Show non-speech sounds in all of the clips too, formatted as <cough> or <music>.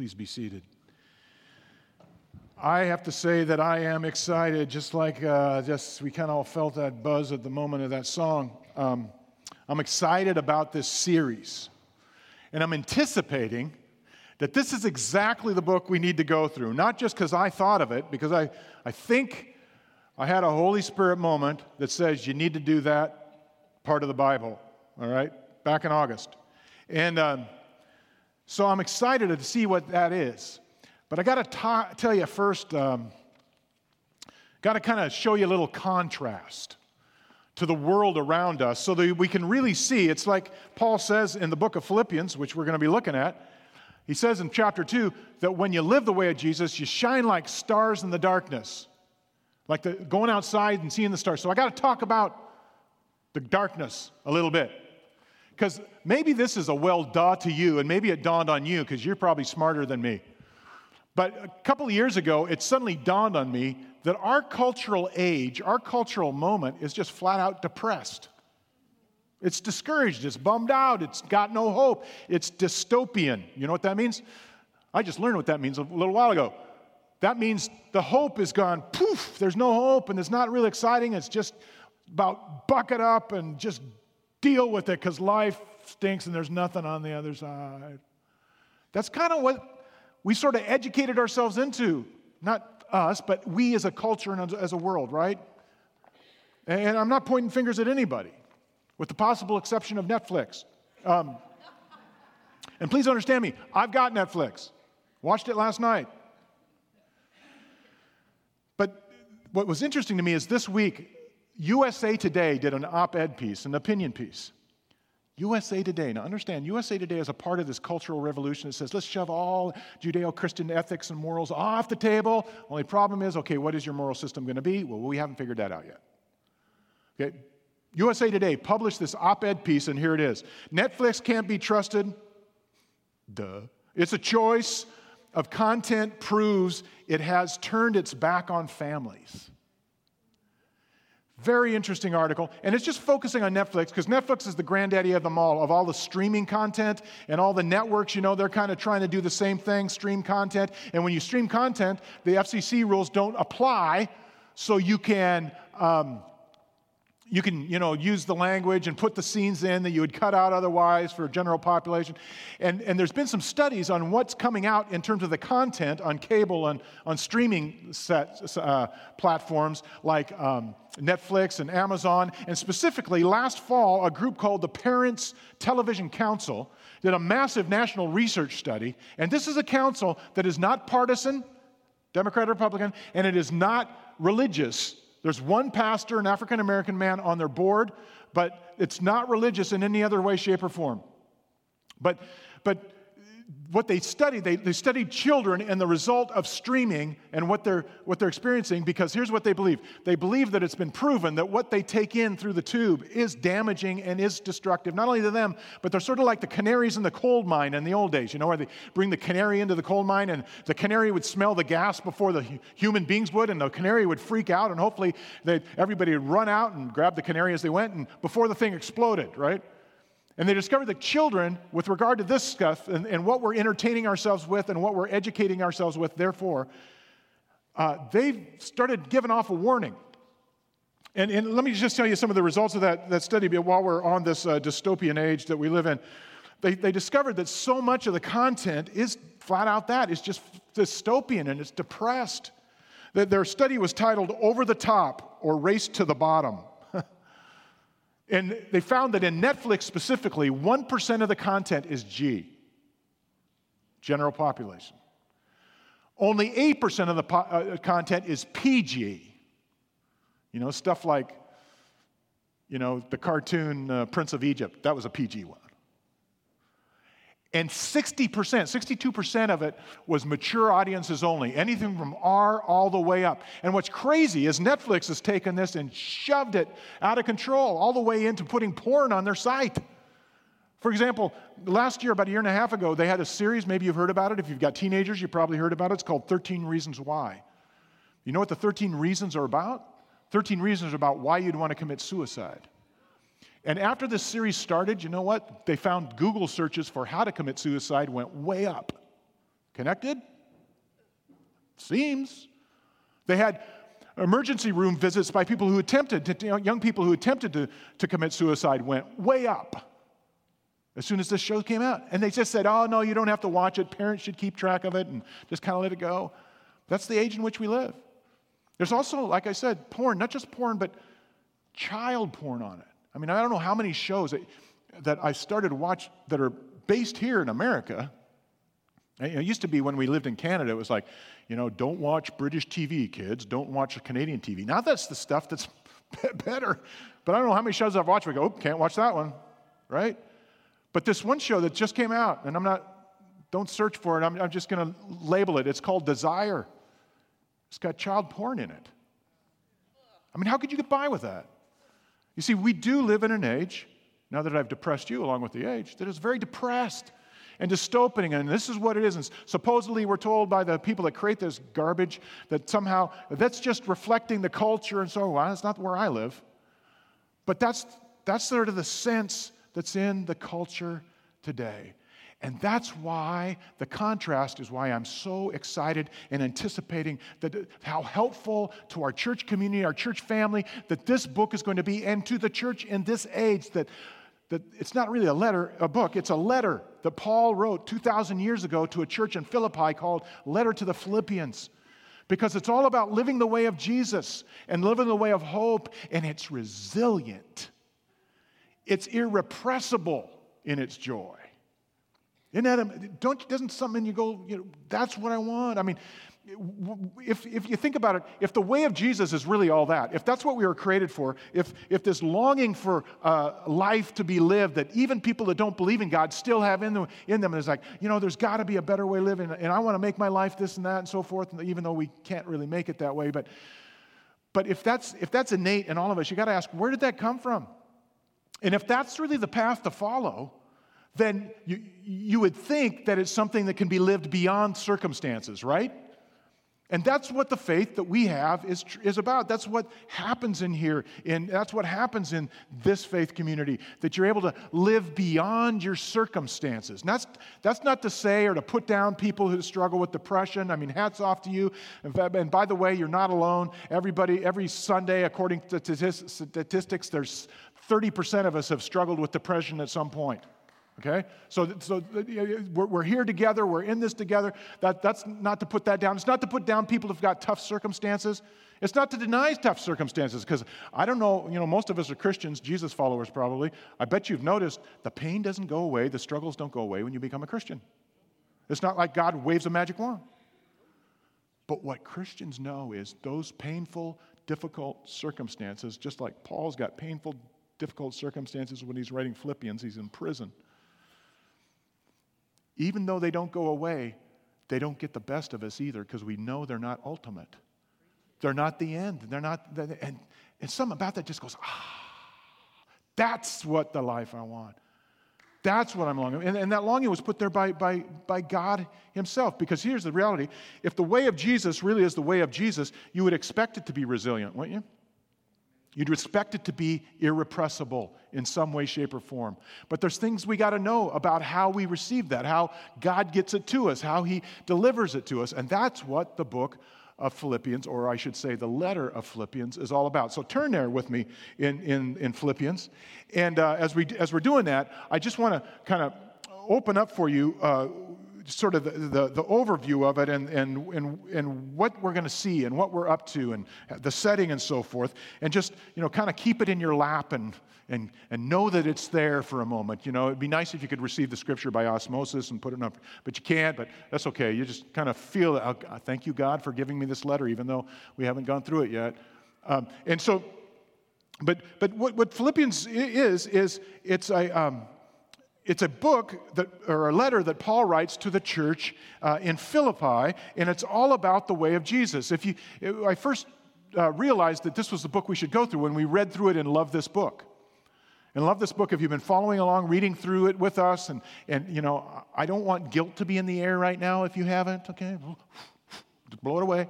Please be seated. I have to say that I am excited, just like uh, just we kind of all felt that buzz at the moment of that song. Um, I'm excited about this series, and I'm anticipating that this is exactly the book we need to go through. Not just because I thought of it, because I, I think I had a Holy Spirit moment that says you need to do that part of the Bible. All right, back in August, and. Um, so I'm excited to see what that is. But I got to tell you first, um, got to kind of show you a little contrast to the world around us so that we can really see. It's like Paul says in the book of Philippians, which we're going to be looking at. He says in chapter 2 that when you live the way of Jesus, you shine like stars in the darkness, like the, going outside and seeing the stars. So I got to talk about the darkness a little bit. Because maybe this is a well duh to you, and maybe it dawned on you because you're probably smarter than me. But a couple of years ago, it suddenly dawned on me that our cultural age, our cultural moment is just flat out depressed. It's discouraged, it's bummed out, it's got no hope, it's dystopian. You know what that means? I just learned what that means a little while ago. That means the hope is gone, poof, there's no hope, and it's not really exciting. It's just about bucket up and just deal with it because life stinks and there's nothing on the other side. That's kind of what we sort of educated ourselves into. Not us, but we as a culture and as a world, right? And I'm not pointing fingers at anybody, with the possible exception of Netflix. Um, and please understand me, I've got Netflix. Watched it last night. But what was interesting to me is this week, USA Today did an op ed piece, an opinion piece. USA Today. Now, understand, USA Today is a part of this cultural revolution that says, let's shove all Judeo Christian ethics and morals off the table. Only problem is, okay, what is your moral system going to be? Well, we haven't figured that out yet. Okay? USA Today published this op ed piece, and here it is Netflix can't be trusted. Duh. It's a choice of content proves it has turned its back on families. Very interesting article. And it's just focusing on Netflix because Netflix is the granddaddy of them all, of all the streaming content and all the networks. You know, they're kind of trying to do the same thing stream content. And when you stream content, the FCC rules don't apply. So you can um, you can you know use the language and put the scenes in that you would cut out otherwise for a general population. And, and there's been some studies on what's coming out in terms of the content on cable and on streaming uh, platforms like um, netflix and amazon. And specifically last fall a group called the parents television council did a massive national research study. And this is a council that is not partisan democrat or republican and it is not religious there's one pastor, an African American man, on their board, but it's not religious in any other way, shape, or form. But, but what they studied, they, they studied children and the result of streaming and what they're, what they're experiencing because here's what they believe. They believe that it's been proven that what they take in through the tube is damaging and is destructive, not only to them, but they're sort of like the canaries in the coal mine in the old days, you know, where they bring the canary into the coal mine and the canary would smell the gas before the human beings would, and the canary would freak out, and hopefully everybody would run out and grab the canary as they went, and before the thing exploded, right? And they discovered that children, with regard to this stuff and, and what we're entertaining ourselves with and what we're educating ourselves with, therefore, uh, they've started giving off a warning. And, and, let me just tell you some of the results of that, that study while we're on this uh, dystopian age that we live in. They, they discovered that so much of the content is flat out that. It's just dystopian and it's depressed. That their study was titled Over the Top or Race to the Bottom. And they found that in Netflix specifically, 1% of the content is G, general population. Only 8% of the po- uh, content is PG. You know, stuff like, you know, the cartoon uh, Prince of Egypt, that was a PG one. And 60%, 62% of it was mature audiences only, anything from R all the way up. And what's crazy is Netflix has taken this and shoved it out of control, all the way into putting porn on their site. For example, last year, about a year and a half ago, they had a series, maybe you've heard about it. If you've got teenagers, you probably heard about it. It's called 13 Reasons Why. You know what the 13 reasons are about? 13 reasons are about why you'd want to commit suicide. And after this series started, you know what? They found Google searches for how to commit suicide went way up. connected? Seems. They had emergency room visits by people who attempted, to, young people who attempted to, to commit suicide went way up as soon as this show came out. And they just said, oh, no, you don't have to watch it. Parents should keep track of it and just kind of let it go. That's the age in which we live. There's also, like I said, porn, not just porn, but child porn on it. I mean, I don't know how many shows that, that I started watch that are based here in America. It used to be when we lived in Canada, it was like, you know, don't watch British TV, kids. Don't watch Canadian TV. Now that's the stuff that's <laughs> better. But I don't know how many shows I've watched. We go, oh, can't watch that one, right? But this one show that just came out, and I'm not, don't search for it, I'm, I'm just going to label it. It's called Desire. It's got child porn in it. I mean, how could you get by with that? You see, we do live in an age, now that I've depressed you along with the age, that is very depressed and dystopian, and this is what it is. And supposedly, we're told by the people that create this garbage that somehow that's just reflecting the culture and so on. That's not where I live. But that's, that's sort of the sense that's in the culture today. And that's why the contrast is why I'm so excited and anticipating that how helpful to our church community, our church family, that this book is going to be, and to the church in this age that, that it's not really a letter, a book, it's a letter that Paul wrote 2,000 years ago to a church in Philippi called Letter to the Philippians. Because it's all about living the way of Jesus and living the way of hope, and it's resilient. It's irrepressible in its joy. Isn't that, don't, doesn't something in you go, you know, that's what I want? I mean, if, if you think about it, if the way of Jesus is really all that, if that's what we were created for, if, if this longing for uh, life to be lived that even people that don't believe in God still have in them, in them and it's like, you know, there's got to be a better way of living, and I want to make my life this and that and so forth, and even though we can't really make it that way. But, but if, that's, if that's innate in all of us, you got to ask, where did that come from? And if that's really the path to follow, then you, you would think that it's something that can be lived beyond circumstances, right? And that's what the faith that we have is, is about. That's what happens in here. And that's what happens in this faith community, that you're able to live beyond your circumstances. And that's, that's not to say or to put down people who struggle with depression. I mean, hats off to you. And by the way, you're not alone. Everybody, every Sunday, according to statistics, there's 30% of us have struggled with depression at some point. Okay? So, so we're, here together, we're in this together. That, that's not to put that down. It's not to put down people who've got tough circumstances. It's not to deny tough circumstances, because I don't know, you know, most of us are Christians, Jesus followers probably. I bet you've noticed the pain doesn't go away, the struggles don't go away when you become a Christian. It's not like God waves a magic wand. But what Christians know is those painful, difficult circumstances, just like Paul's got painful, difficult circumstances when he's writing Philippians, he's in prison even though they don't go away, they don't get the best of us either because we know they're not ultimate. They're not the end. They're not, and, and something about that just goes, ah, that's what the life I want. That's what I'm longing. And, and that longing was put there by, by, by God Himself. Because here's the reality if the way of Jesus really is the way of Jesus, you would expect it to be resilient, wouldn't you? You'd expect it to be irrepressible in some way, shape, or form. But there's things we got to know about how we receive that, how God gets it to us, how He delivers it to us. And that's what the book of Philippians, or I should say the letter of Philippians, is all about. So turn there with me in, in, in Philippians. And uh, as, we, as we're doing that, I just want to kind of open up for you uh, sort of the, the, the, overview of it and, and, and, and what we're going to see and what we're up to and the setting and so forth. And just, you know, kind of keep it in your lap and, and, and know that it's there for a moment. You know, it'd be nice if you could receive the scripture by osmosis and put it up, but you can't, but that's okay. You just kind of feel, oh, thank you, God, for giving me this letter, even though we haven't gone through it yet. Um, and so, but, but what, what Philippians is, is it's a, um, it's a book that, or a letter that Paul writes to the church uh, in Philippi, and it's all about the way of Jesus. If you, I first uh, realized that this was the book we should go through when we read through it and loved this book. And love this book if you've been following along, reading through it with us. And, and, you know, I don't want guilt to be in the air right now if you haven't, okay? Just blow it away.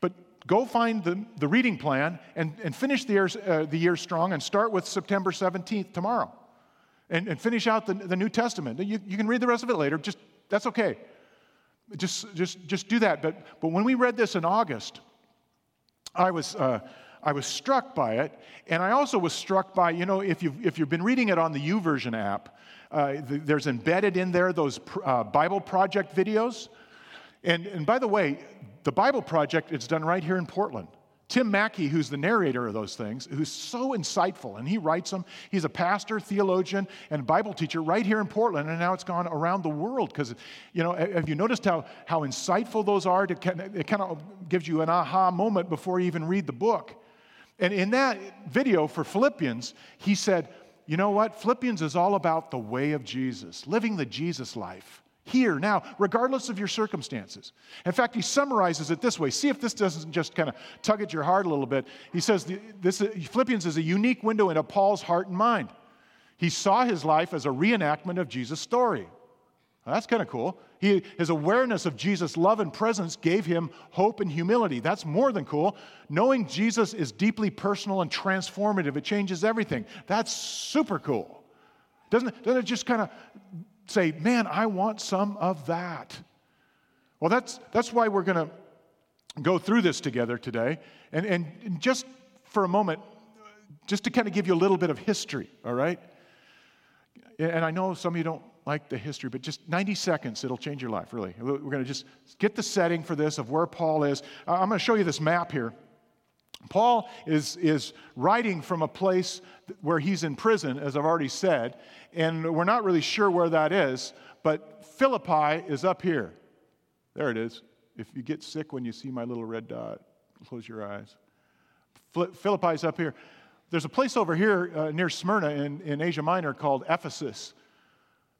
But go find the, the reading plan and, and finish the year, uh, the year strong and start with September 17th tomorrow and, and finish out the, the New Testament. You, you can read the rest of it later, just that's okay. just, just, just do that. But, but when we read this in August, I was, uh, I was struck by it. And I also was struck by, you know, if you've, if you've been reading it on the YouVersion app, uh, the, there's embedded in there those uh, Bible Project videos. And, and by the way, the Bible Project is done right here in Portland. Tim Mackie, who's the narrator of those things, who's so insightful, and he writes them. He's a pastor, theologian, and Bible teacher right here in Portland, and now it's gone around the world. Because, you know, have you noticed how, how insightful those are? To, it kind of gives you an aha moment before you even read the book. And in that video for Philippians, he said, you know what? Philippians is all about the way of Jesus, living the Jesus life here, now, regardless of your circumstances. In fact, he summarizes it this way. See if this doesn't just kind of tug at your heart a little bit. He says this, Philippians is a unique window into Paul's heart and mind. He saw his life as a reenactment of Jesus' story. Well, that's kind of cool. He, his awareness of Jesus' love and presence gave him hope and humility. That's more than cool. Knowing Jesus is deeply personal and transformative, it changes everything. That's super cool. Doesn't, doesn't it just kind of say, man, I want some of that. Well, that's, that's why we're going to go through this together today. And, and just for a moment, just to kind of give you a little bit of history, all right? And I know some of you don't like the history, but just 90 seconds, it'll change your life, really. We're going to just get the setting for this of where Paul is. I'm going to show you this map here. Paul is, is writing from a place where he's in prison, as I've already said, and we're not really sure where that is, but Philippi is up here. There it is. If you get sick when you see my little red dot, close your eyes. Philippi's up here. There's a place over here uh, near Smyrna in, in Asia Minor called Ephesus.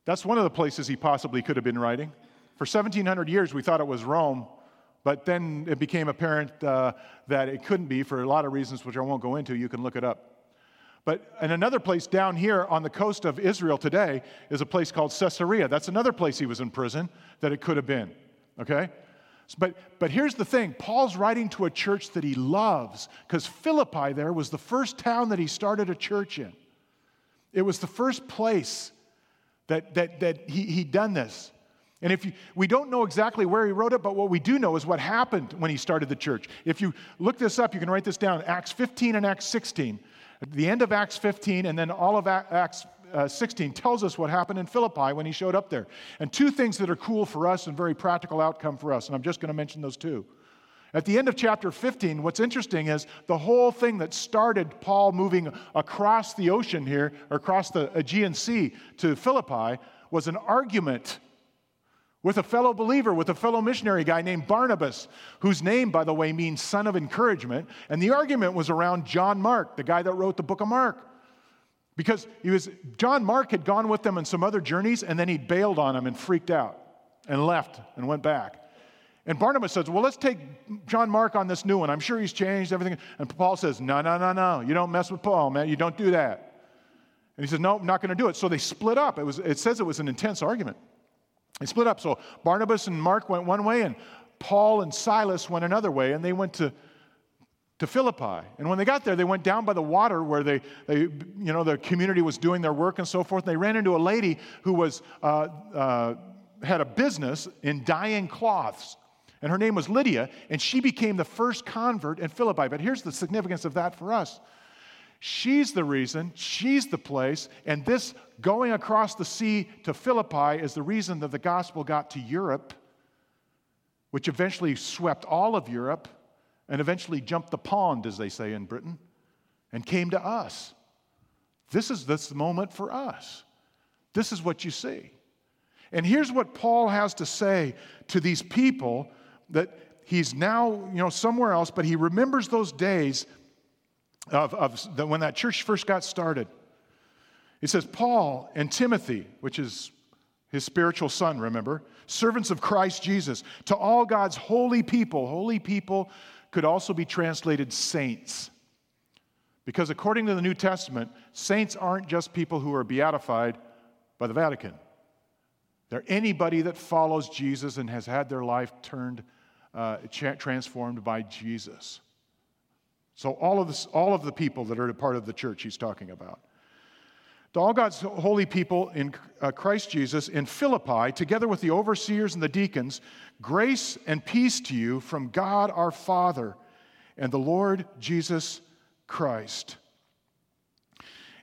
That's one of the places he possibly could have been writing. For 1700 years, we thought it was Rome. But then it became apparent uh, that it couldn't be for a lot of reasons, which I won't go into. You can look it up. But in another place down here on the coast of Israel today is a place called Caesarea. That's another place he was in prison that it could have been. Okay? But, but here's the thing Paul's writing to a church that he loves because Philippi there was the first town that he started a church in. It was the first place that, that, that he, he'd done this. And if you, we don't know exactly where he wrote it, but what we do know is what happened when he started the church. If you look this up, you can write this down Acts 15 and Acts 16. At the end of Acts 15 and then all of Acts uh, 16 tells us what happened in Philippi when he showed up there. And two things that are cool for us and very practical outcome for us. And I'm just going to mention those two. At the end of chapter 15, what's interesting is the whole thing that started Paul moving across the ocean here, across the Aegean Sea to Philippi, was an argument with a fellow believer, with a fellow missionary guy named Barnabas, whose name, by the way, means son of encouragement. And the argument was around John Mark, the guy that wrote the book of Mark. Because he was, John Mark had gone with them on some other journeys, and then he bailed on them and freaked out and left and went back. And Barnabas says, Well, let's take John Mark on this new one. I'm sure he's changed everything. And Paul says, No, no, no, no. You don't mess with Paul, man. You don't do that. And he says, No, I'm not going to do it. So they split up. It, was, it says it was an intense argument. They split up. So Barnabas and Mark went one way, and Paul and Silas went another way, and they went to, to Philippi. And when they got there, they went down by the water where they, they you know, the community was doing their work and so forth. And they ran into a lady who was, uh, uh, had a business in dyeing cloths. And her name was Lydia, and she became the first convert in Philippi. But here's the significance of that for us She's the reason, she's the place, and this going across the sea to Philippi is the reason that the gospel got to Europe, which eventually swept all of Europe and eventually jumped the pond, as they say in Britain, and came to us. This is this moment for us. This is what you see. And here's what Paul has to say to these people that he's now, you know, somewhere else, but he remembers those days of, of the, when that church first got started. It says, Paul and Timothy, which is his spiritual son, remember, servants of Christ Jesus, to all God's holy people. Holy people could also be translated saints. Because according to the New Testament, saints aren't just people who are beatified by the Vatican. They're anybody that follows Jesus and has had their life turned, uh, transformed by Jesus. So, all of, this, all of the people that are a part of the church he's talking about. To all God's holy people in uh, Christ Jesus in Philippi, together with the overseers and the deacons, grace and peace to you from God our Father and the Lord Jesus Christ.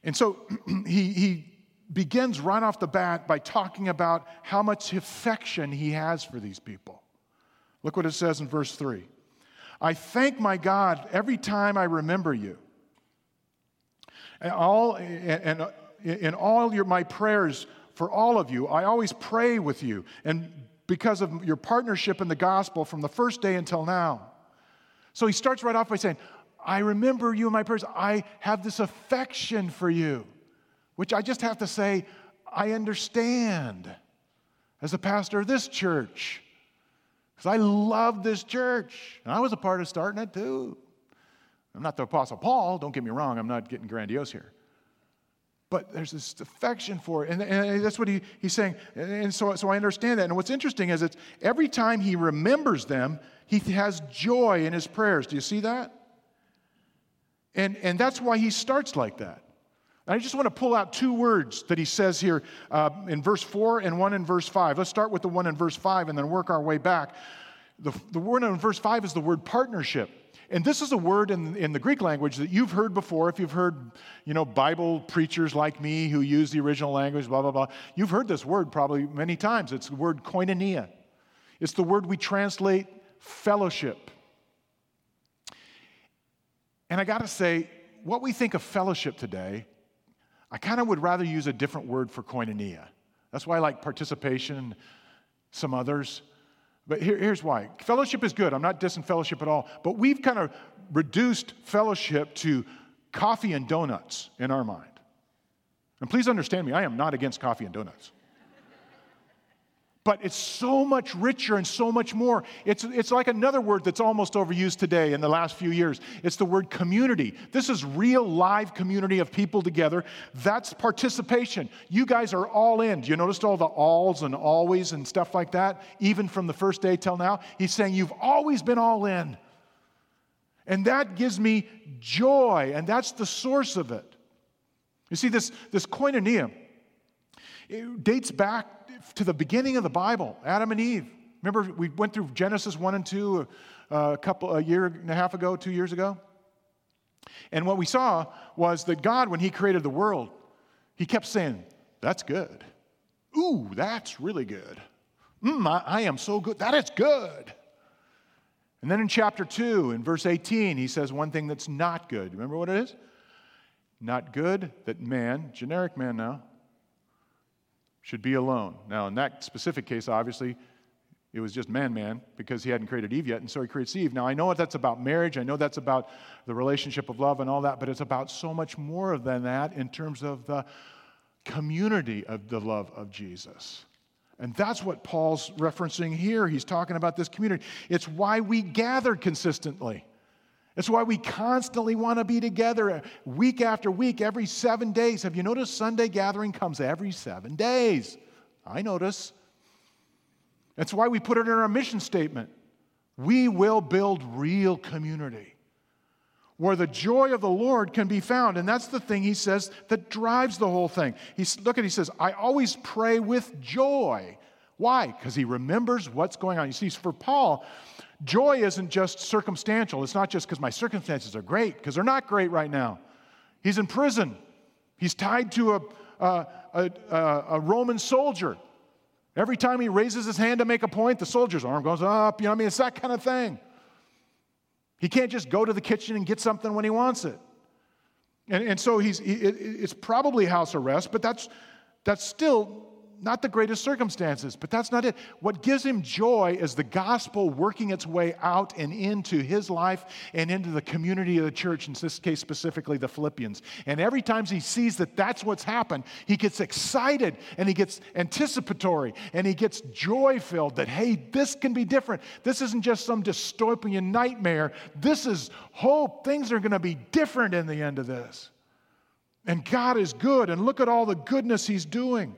And so <clears throat> he, he begins right off the bat by talking about how much affection he has for these people. Look what it says in verse 3 I thank my God every time I remember you. And all, and, in all your, my prayers for all of you, I always pray with you, and because of your partnership in the gospel from the first day until now. So he starts right off by saying, I remember you in my prayers. I have this affection for you, which I just have to say, I understand as a pastor of this church. Because I love this church. And I was a part of starting it too. I'm not the Apostle Paul, don't get me wrong, I'm not getting grandiose here. But there's this affection for it. And, and that's what he, he's saying. And so, so I understand that. And what's interesting is it's every time he remembers them, he has joy in his prayers. Do you see that? And, and that's why he starts like that. I just want to pull out two words that he says here uh, in verse 4 and one in verse 5. Let's start with the one in verse 5 and then work our way back. The, the word in verse 5 is the word partnership. And this is a word in, in the Greek language that you've heard before. If you've heard, you know, Bible preachers like me who use the original language, blah, blah, blah, you've heard this word probably many times. It's the word koinonia. It's the word we translate fellowship. And I got to say, what we think of fellowship today I kind of would rather use a different word for koinonia. That's why I like participation, some others. But here, here's why fellowship is good. I'm not dissing fellowship at all. But we've kind of reduced fellowship to coffee and donuts in our mind. And please understand me, I am not against coffee and donuts but it's so much richer and so much more. It's, it's like another word that's almost overused today in the last few years. It's the word community. This is real live community of people together. That's participation. You guys are all in. You notice all the alls and always and stuff like that, even from the first day till now? He's saying you've always been all in. And that gives me joy, and that's the source of it. You see, this, this koinonia, it dates back to the beginning of the Bible, Adam and Eve. Remember, we went through Genesis 1 and 2 a, uh, couple, a year and a half ago, two years ago. And what we saw was that God, when He created the world, He kept saying, That's good. Ooh, that's really good. Mm, I, I am so good. That is good. And then in chapter 2, in verse 18, he says one thing that's not good. Remember what it is? Not good that man, generic man now, should be alone. Now, in that specific case, obviously, it was just man man because he hadn't created Eve yet, and so he creates Eve. Now, I know that's about marriage, I know that's about the relationship of love and all that, but it's about so much more than that in terms of the community of the love of Jesus. And that's what Paul's referencing here. He's talking about this community. It's why we gather consistently. That's why we constantly want to be together week after week, every seven days. Have you noticed Sunday gathering comes every seven days? I notice. That's why we put it in our mission statement. We will build real community where the joy of the Lord can be found. And that's the thing he says that drives the whole thing. He's, look at, he says, I always pray with joy. Why? Because he remembers what's going on. You see, for Paul, Joy isn't just circumstantial. It's not just because my circumstances are great, because they're not great right now. He's in prison, he's tied to a, a, a, a Roman soldier. Every time he raises his hand to make a point, the soldier's arm goes up. You know what I mean? It's that kind of thing. He can't just go to the kitchen and get something when he wants it. And, and so he's, he, it, it's probably house arrest, but that's, that's still not the greatest circumstances, but that's not it. What gives him joy is the gospel working its way out and into his life and into the community of the church, in this case specifically the Philippians. And every time he sees that that's what's happened, he gets excited and he gets anticipatory and he gets joy filled that, hey, this can be different. This isn't just some dystopian nightmare. This is hope. Things are going to be different in the end of this. And God is good, and look at all the goodness he's doing.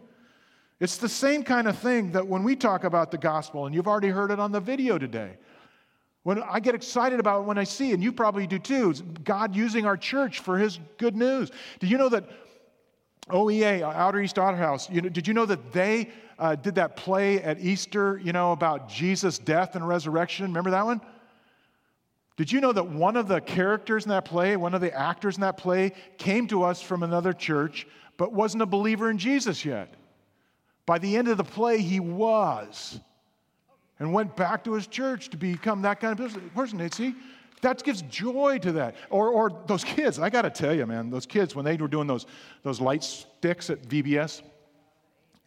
It's the same kind of thing that when we talk about the gospel, and you've already heard it on the video today. When I get excited about when I see, and you probably do too, God using our church for his good news. Do you know that OEA, Outer East Otter House, you know, did you know that they uh, did that play at Easter, you know, about Jesus' death and resurrection? Remember that one? Did you know that one of the characters in that play, one of the actors in that play, came to us from another church, but wasn't a believer in Jesus yet? By the end of the play, he was and went back to his church to become that kind of person. See, that gives joy to that. Or, or those kids, I got to tell you, man, those kids, when they were doing those, those light sticks at VBS,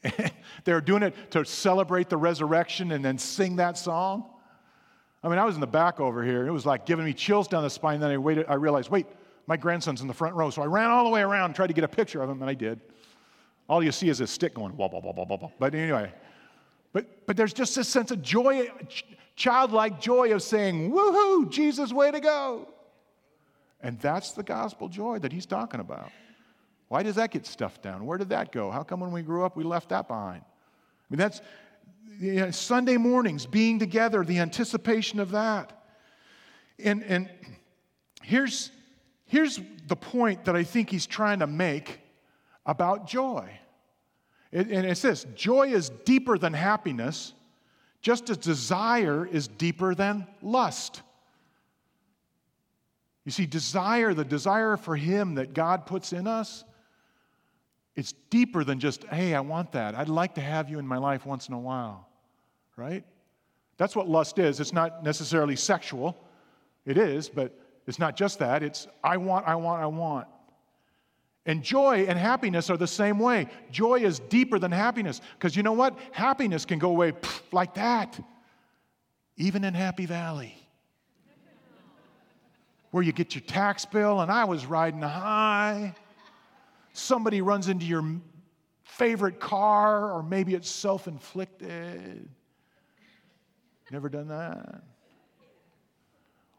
<laughs> they were doing it to celebrate the resurrection and then sing that song. I mean, I was in the back over here. It was like giving me chills down the spine. Then I waited, I realized, wait, my grandson's in the front row. So I ran all the way around and tried to get a picture of him, and I did. All you see is a stick going, blah, blah, blah, blah, blah. But anyway, but, but there's just this sense of joy, childlike joy of saying, woohoo, Jesus, way to go. And that's the gospel joy that he's talking about. Why does that get stuffed down? Where did that go? How come when we grew up we left that behind? I mean, that's you know, Sunday mornings, being together, the anticipation of that. And, and here's, here's the point that I think he's trying to make about joy. It, and it's this joy is deeper than happiness, just as desire is deeper than lust. You see, desire, the desire for Him that God puts in us, it's deeper than just, hey, I want that. I'd like to have you in my life once in a while, right? That's what lust is. It's not necessarily sexual. It is, but it's not just that. It's, I want, I want, I want. And joy and happiness are the same way. Joy is deeper than happiness because you know what? Happiness can go away like that, even in Happy Valley, where you get your tax bill, and I was riding high somebody runs into your favorite car, or maybe it's self inflicted. Never done that?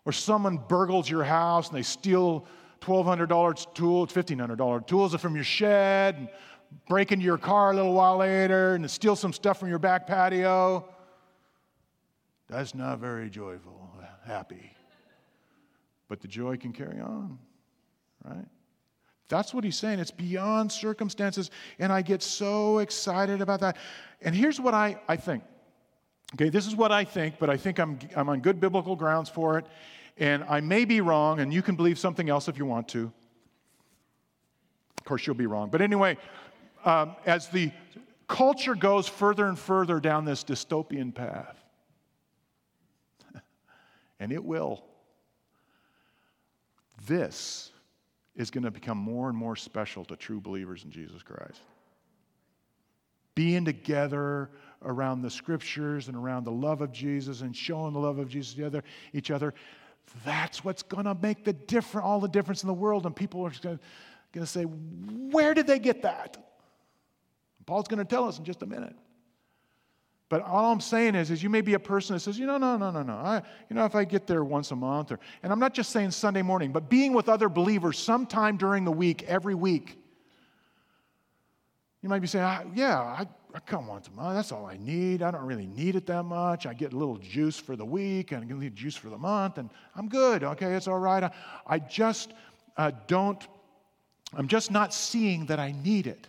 Or someone burgles your house and they steal $1,200 tools, $1,500 tools from your shed, and break into your car a little while later and steal some stuff from your back patio. That's not very joyful, happy. But the joy can carry on, right? That's what he's saying. It's beyond circumstances. And I get so excited about that. And here's what I, I think. Okay, this is what I think, but I think I'm, I'm on good biblical grounds for it. And I may be wrong, and you can believe something else if you want to. Of course, you'll be wrong. But anyway, um, as the culture goes further and further down this dystopian path, <laughs> and it will, this is going to become more and more special to true believers in Jesus Christ. Being together around the scriptures and around the love of Jesus and showing the love of Jesus to each other, that's what's going to make the different, all the difference in the world. And people are going to say, Where did they get that? Paul's going to tell us in just a minute. But all I'm saying is, is you may be a person that says, you know, no, no, no, no. I, you know, if I get there once a month, or, and I'm not just saying Sunday morning, but being with other believers sometime during the week, every week. You might be saying, yeah, I, I come once a month. That's all I need. I don't really need it that much. I get a little juice for the week and I get juice for the month, and I'm good. Okay, it's all right. I, I just uh, don't, I'm just not seeing that I need it.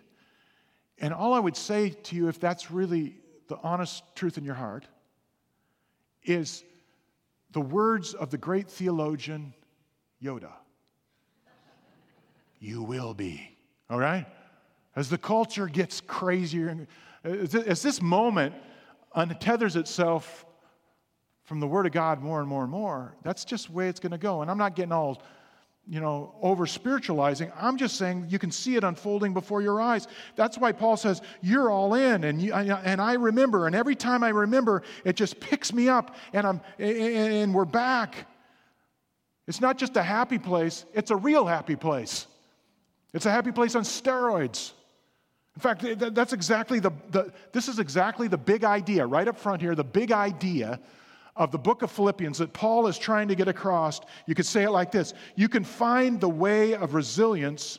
And all I would say to you, if that's really the honest truth in your heart is the words of the great theologian Yoda. You will be, all right? As the culture gets crazier, as this moment untethers itself from the Word of God more and more and more, that's just the way it's going to go. And I'm not getting all you know, over spiritualizing. I'm just saying you can see it unfolding before your eyes. That's why Paul says, You're all in. And, you, and I remember, and every time I remember, it just picks me up, and, I'm, and we're back. It's not just a happy place, it's a real happy place. It's a happy place on steroids. In fact, that's exactly the, the this is exactly the big idea right up front here, the big idea of the book of Philippians that Paul is trying to get across, you could say it like this You can find the way of resilience,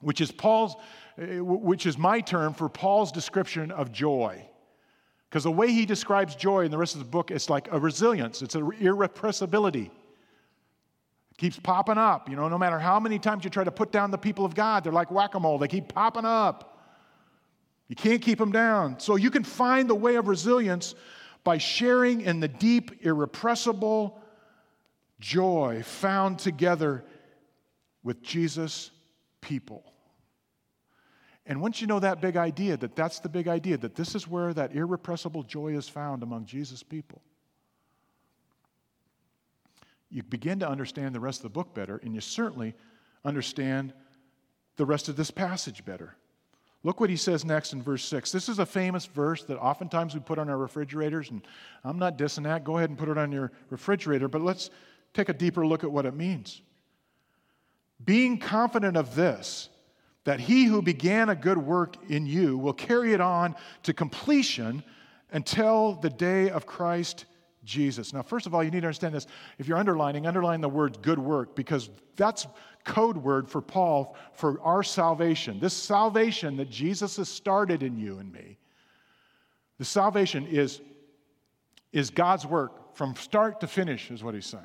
which is Paul's, eh, which is my term for Paul's description of joy. Because the way he describes joy in the rest of the book is like a resilience, it's an irrepressibility. It keeps popping up. You know, no matter how many times you try to put down the people of God, they're like whack a mole, they keep popping up. You can't keep them down. So you can find the way of resilience by sharing in the deep, irrepressible joy found together with Jesus' people. And once you know that big idea, that that's the big idea, that this is where that irrepressible joy is found among Jesus' people, you begin to understand the rest of the book better, and you certainly understand the rest of this passage better. Look what he says next in verse 6. This is a famous verse that oftentimes we put on our refrigerators, and I'm not dissing that. Go ahead and put it on your refrigerator, but let's take a deeper look at what it means. Being confident of this, that he who began a good work in you will carry it on to completion until the day of Christ Jesus. Now, first of all, you need to understand this. If you're underlining, underline the word good work because that's code word for Paul for our salvation. This salvation that Jesus has started in you and me, the salvation is, is God's work from start to finish, is what he's saying.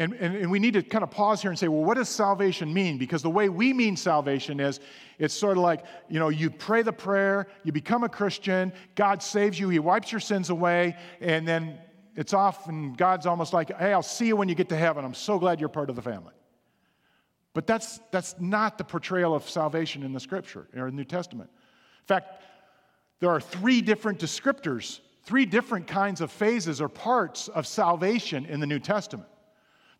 And, and, and, we need to kind of pause here and say, well, what does salvation mean? Because the way we mean salvation is it's sort of like, you know, you pray the prayer, you become a Christian, God saves you, He wipes your sins away, and then it's off, and God's almost like, hey, I'll see you when you get to heaven. I'm so glad you're part of the family. But that's, that's not the portrayal of salvation in the scripture or the New Testament. In fact, there are three different descriptors, three different kinds of phases or parts of salvation in the New Testament.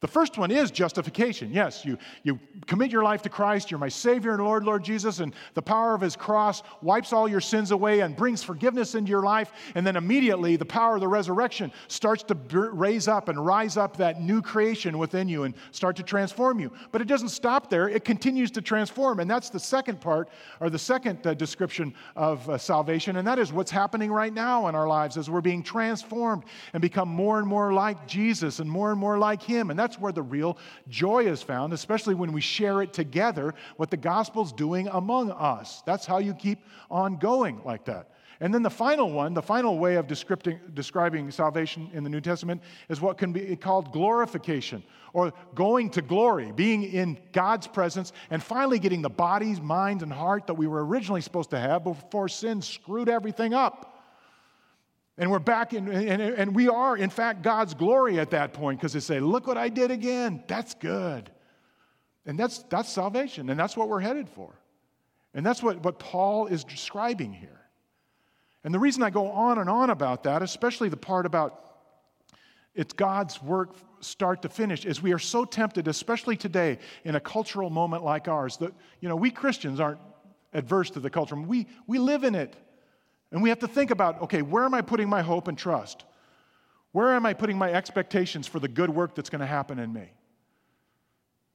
The first one is justification. Yes, you, you commit your life to Christ. You're my Savior and Lord, Lord Jesus, and the power of His cross wipes all your sins away and brings forgiveness into your life. And then immediately, the power of the resurrection starts to raise up and rise up that new creation within you and start to transform you. But it doesn't stop there, it continues to transform. And that's the second part, or the second uh, description of uh, salvation. And that is what's happening right now in our lives as we're being transformed and become more and more like Jesus and more and more like Him. And that's that's where the real joy is found, especially when we share it together, what the gospel's doing among us. That's how you keep on going like that. And then the final one, the final way of describing salvation in the New Testament is what can be called glorification or going to glory, being in God's presence and finally getting the bodies, mind, and heart that we were originally supposed to have before sin screwed everything up. And we're back in, and, and we are, in fact, God's glory at that point because they say, Look what I did again. That's good. And that's, that's salvation, and that's what we're headed for. And that's what, what Paul is describing here. And the reason I go on and on about that, especially the part about it's God's work start to finish, is we are so tempted, especially today in a cultural moment like ours, that, you know, we Christians aren't adverse to the culture. We, we live in it. And we have to think about okay, where am I putting my hope and trust? Where am I putting my expectations for the good work that's going to happen in me?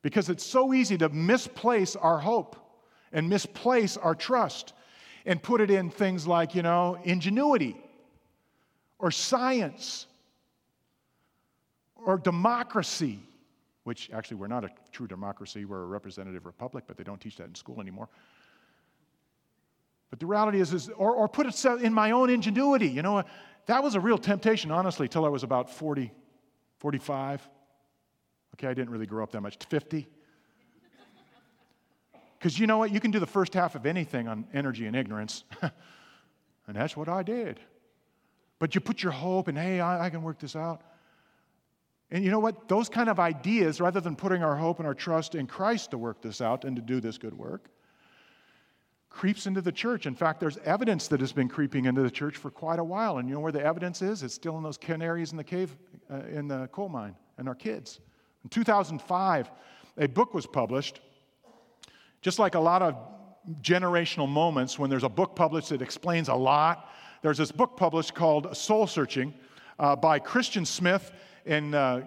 Because it's so easy to misplace our hope and misplace our trust and put it in things like, you know, ingenuity or science or democracy, which actually we're not a true democracy, we're a representative republic, but they don't teach that in school anymore. But the reality is, is or, or put it in my own ingenuity. You know, that was a real temptation, honestly, till I was about 40, 45. Okay, I didn't really grow up that much, 50. Because you know what? You can do the first half of anything on energy and ignorance. <laughs> and that's what I did. But you put your hope and, hey, I, I, can work this out. And you know what? Those kind of ideas, rather than putting our hope and our trust in Christ to work this out and to do this good work, creeps into the church. In fact, there's evidence that has been creeping into the church for quite a while. And you know where the evidence is? It's still in those canaries in the cave, uh, in the coal mine, and our kids. In 2005, a book was published, just like a lot of generational moments when there's a book published that explains a lot. There's this book published called Soul Searching uh, by Christian Smith and uh,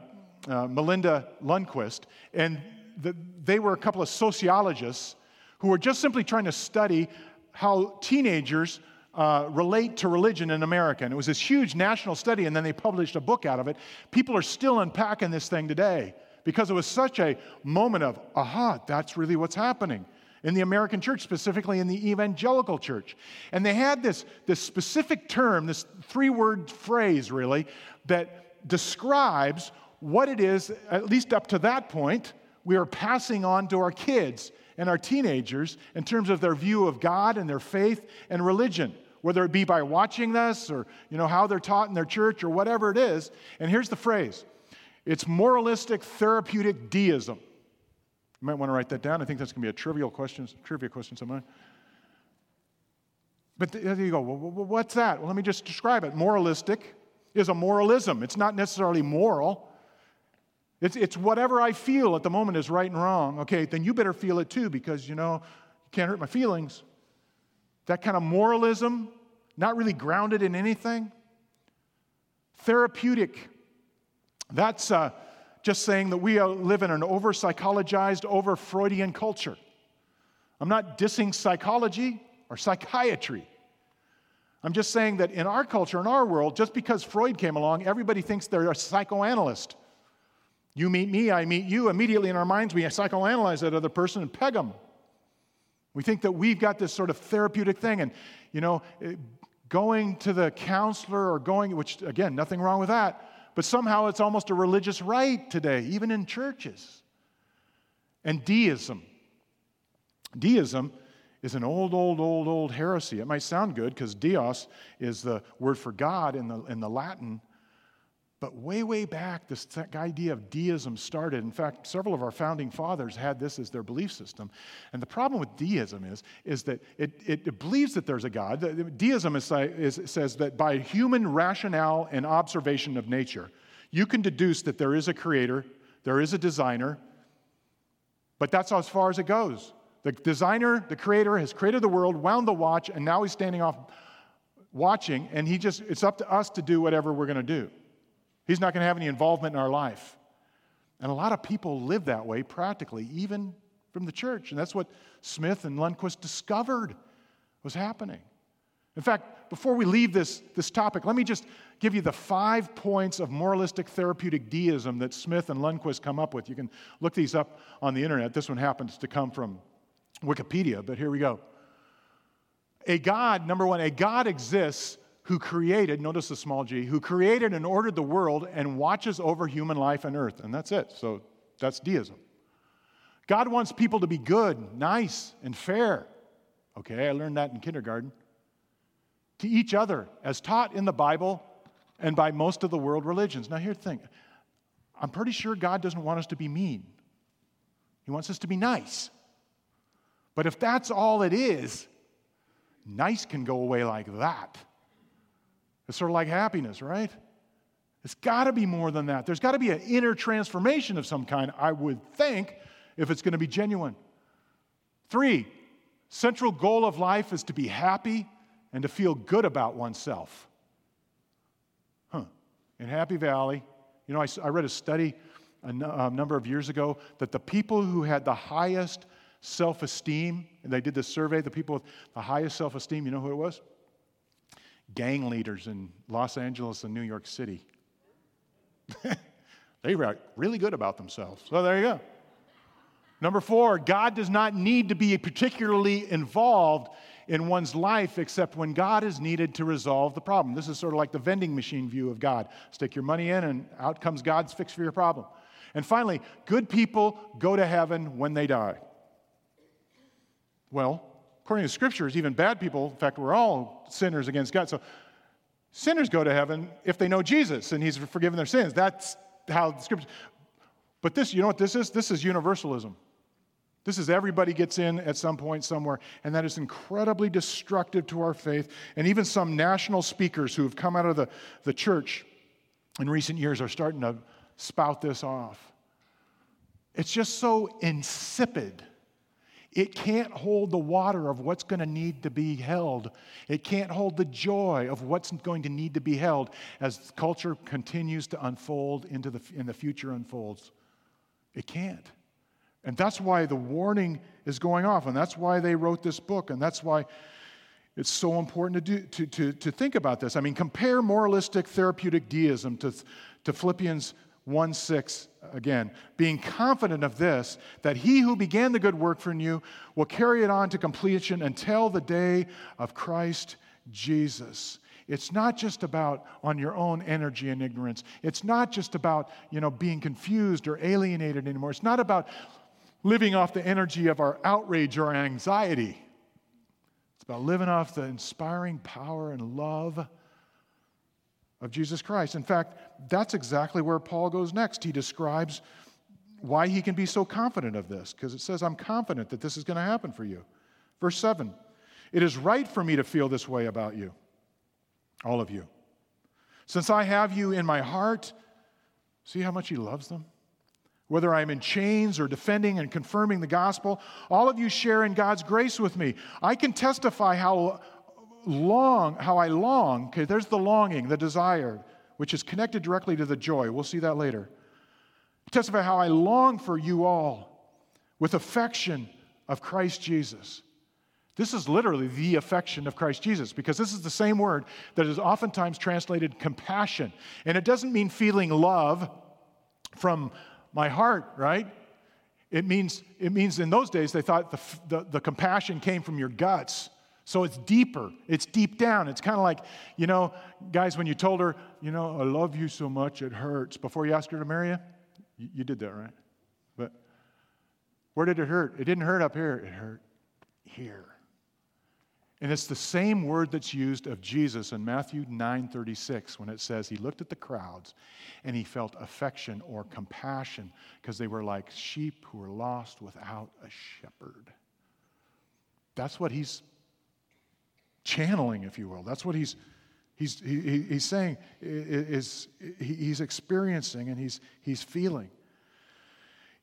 uh Melinda Lundquist. And the, they were a couple of sociologists who were just simply trying to study how teenagers uh, relate to religion in America. And it was this huge national study, and then they published a book out of it. People are still unpacking this thing today because it was such a moment of, aha, that's really what's happening in the American church, specifically in the evangelical church. And they had this, this specific term, this three word phrase really, that describes what it is, at least up to that point, we are passing on to our kids and our teenagers in terms of their view of God and their faith and religion, whether it be by watching this or you know how they're taught in their church or whatever it is. And here's the phrase: it's moralistic therapeutic deism. You might want to write that down. I think that's going to be a trivial question, trivia question somewhere. But there you go. Well, what's that? Well, let me just describe it. Moralistic is a moralism. It's not necessarily moral. It's, it's whatever I feel at the moment is right and wrong. Okay, then you better feel it too because, you know, you can't hurt my feelings. That kind of moralism, not really grounded in anything. Therapeutic, that's uh, just saying that we live in an over psychologized, over Freudian culture. I'm not dissing psychology or psychiatry. I'm just saying that in our culture, in our world, just because Freud came along, everybody thinks they're a psychoanalyst. You meet me, I meet you. Immediately in our minds, we psychoanalyze that other person and peg them. We think that we've got this sort of therapeutic thing. And, you know, eh, going to the counselor or going, which, again, nothing wrong with that, but somehow it's almost a religious rite today, even in churches. And deism. Deism is an old, old, old, old heresy. It might sound good because Dios is the word for God in the, in the Latin, but way, way back, this idea of deism started. In fact, several of our founding fathers had this as their belief system. And the problem with deism is, is that it, it, it believes that there's a God. Deism is, is, says that by human rationale and observation of nature, you can deduce that there is a creator, there is a designer, but that's as far as it goes. The designer, the creator, has created the world, wound the watch, and now he's standing off watching, and he just, it's up to us to do whatever we're going to do. He's not going to have any involvement in our life. And a lot of people live that way practically, even from the church. And that's what Smith and Lundquist discovered was happening. In fact, before we leave this, this topic, let me just give you the five points of moralistic therapeutic deism that Smith and Lundquist come up with. You can look these up on the internet. This one happens to come from Wikipedia, but here we go. A God, number one, a God exists who created, notice the small g, who created and ordered the world and watches over human life and earth. And that's it. So that's deism. God wants people to be good, nice, and fair. Okay, I learned that in kindergarten. To each other, as taught in the Bible and by most of the world religions. Now, here's the thing I'm pretty sure God doesn't want us to be mean, He wants us to be nice. But if that's all it is, nice can go away like that. It's sort of like happiness, right? It's got to be more than that. There's got to be an inner transformation of some kind, I would think, if it's going to be genuine. Three, central goal of life is to be happy and to feel good about oneself. Huh. In Happy Valley, you know, I, I read a study a, n- a um, number of years ago that the people who had the highest self esteem, and they did this survey, the people with the highest self esteem, you know who it was? Gang leaders in Los Angeles and New York City. <laughs> they were really good about themselves. So there you go. Number four, God does not need to be particularly involved in one's life except when God is needed to resolve the problem. This is sort of like the vending machine view of God. Stick your money in, and out comes God's fix for your problem. And finally, good people go to heaven when they die. Well, according to scriptures, even bad people, in fact, we're all sinners against God. So sinners go to heaven if they know Jesus and he's forgiven their sins. That's how the scriptures. But this, you know what this is? This is universalism. This is everybody gets in at some point somewhere, and that is incredibly destructive to our faith. And even some national speakers who have come out of the, the church in recent years are starting to spout this off. It's just so insipid. It can't hold the water of what's going to need to be held. It can't hold the joy of what's going to need to be held as culture continues to unfold into the, and the future unfolds. It can't. And that's why the warning is going off, and that's why they wrote this book, and that's why it's so important to, do, to, to, to think about this. I mean, compare moralistic therapeutic deism to, to Philippians 1 6 again, being confident of this, that he who began the good work for you will carry it on to completion until the day of Christ Jesus. it's not just about on your own energy and ignorance. It's not just about, you know, being confused or alienated anymore. It's not about living off the energy of our outrage or anxiety. It's about living off the inspiring power and love of Jesus Christ. In fact, that's exactly where Paul goes next. He describes why he can be so confident of this, because it says, I'm confident that this is going to happen for you. Verse 7 It is right for me to feel this way about you, all of you. Since I have you in my heart, see how much he loves them? Whether I'm in chains or defending and confirming the gospel, all of you share in God's grace with me. I can testify how long, how I long, okay, there's the longing, the desire, which is connected directly to the joy. We'll see that later. Testify how I long for you all with affection of Christ Jesus. This is literally the affection of Christ Jesus because this is the same word that is oftentimes translated compassion. And it doesn't mean feeling love from my heart, right? It means, it means in those days they thought the, the, the compassion came from your guts. So it's deeper, it's deep down. It's kind of like, you know, guys, when you told her, you know, I love you so much it hurts before you asked her to marry you, you, you did that, right? But where did it hurt? It didn't hurt up here, it hurt here. And it's the same word that's used of Jesus in Matthew 9:36 when it says he looked at the crowds and he felt affection or compassion because they were like sheep who were lost without a shepherd. That's what he's channeling, if you will. That's what he's, he's, he, he's saying, is, he's experiencing and he's, he's feeling.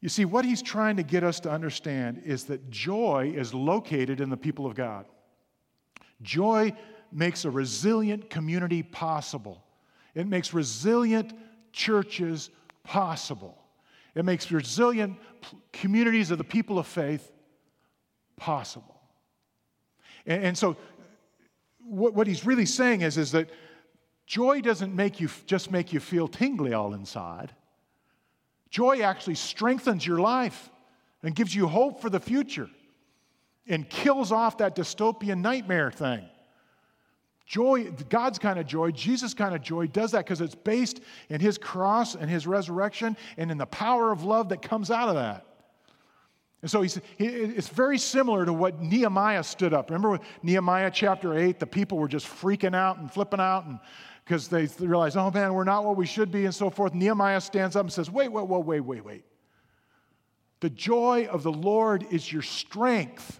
You see, what he's trying to get us to understand is that joy is located in the people of God. Joy makes a resilient community possible, it makes resilient churches possible, it makes resilient communities of the people of faith possible. And, and so what, what he's really saying is, is that joy doesn't make you just make you feel tingly all inside. Joy actually strengthens your life and gives you hope for the future and kills off that dystopian nightmare thing. Joy, God's kind of joy, Jesus' kind of joy, does that because it's based in his cross and his resurrection and in the power of love that comes out of that. And so he's, he, it's very similar to what Nehemiah stood up. Remember Nehemiah chapter 8? The people were just freaking out and flipping out and because they realized, oh man, we're not what we should be and so forth. Nehemiah stands up and says, wait, wait, wait, wait, wait, wait. The joy of the Lord is your strength.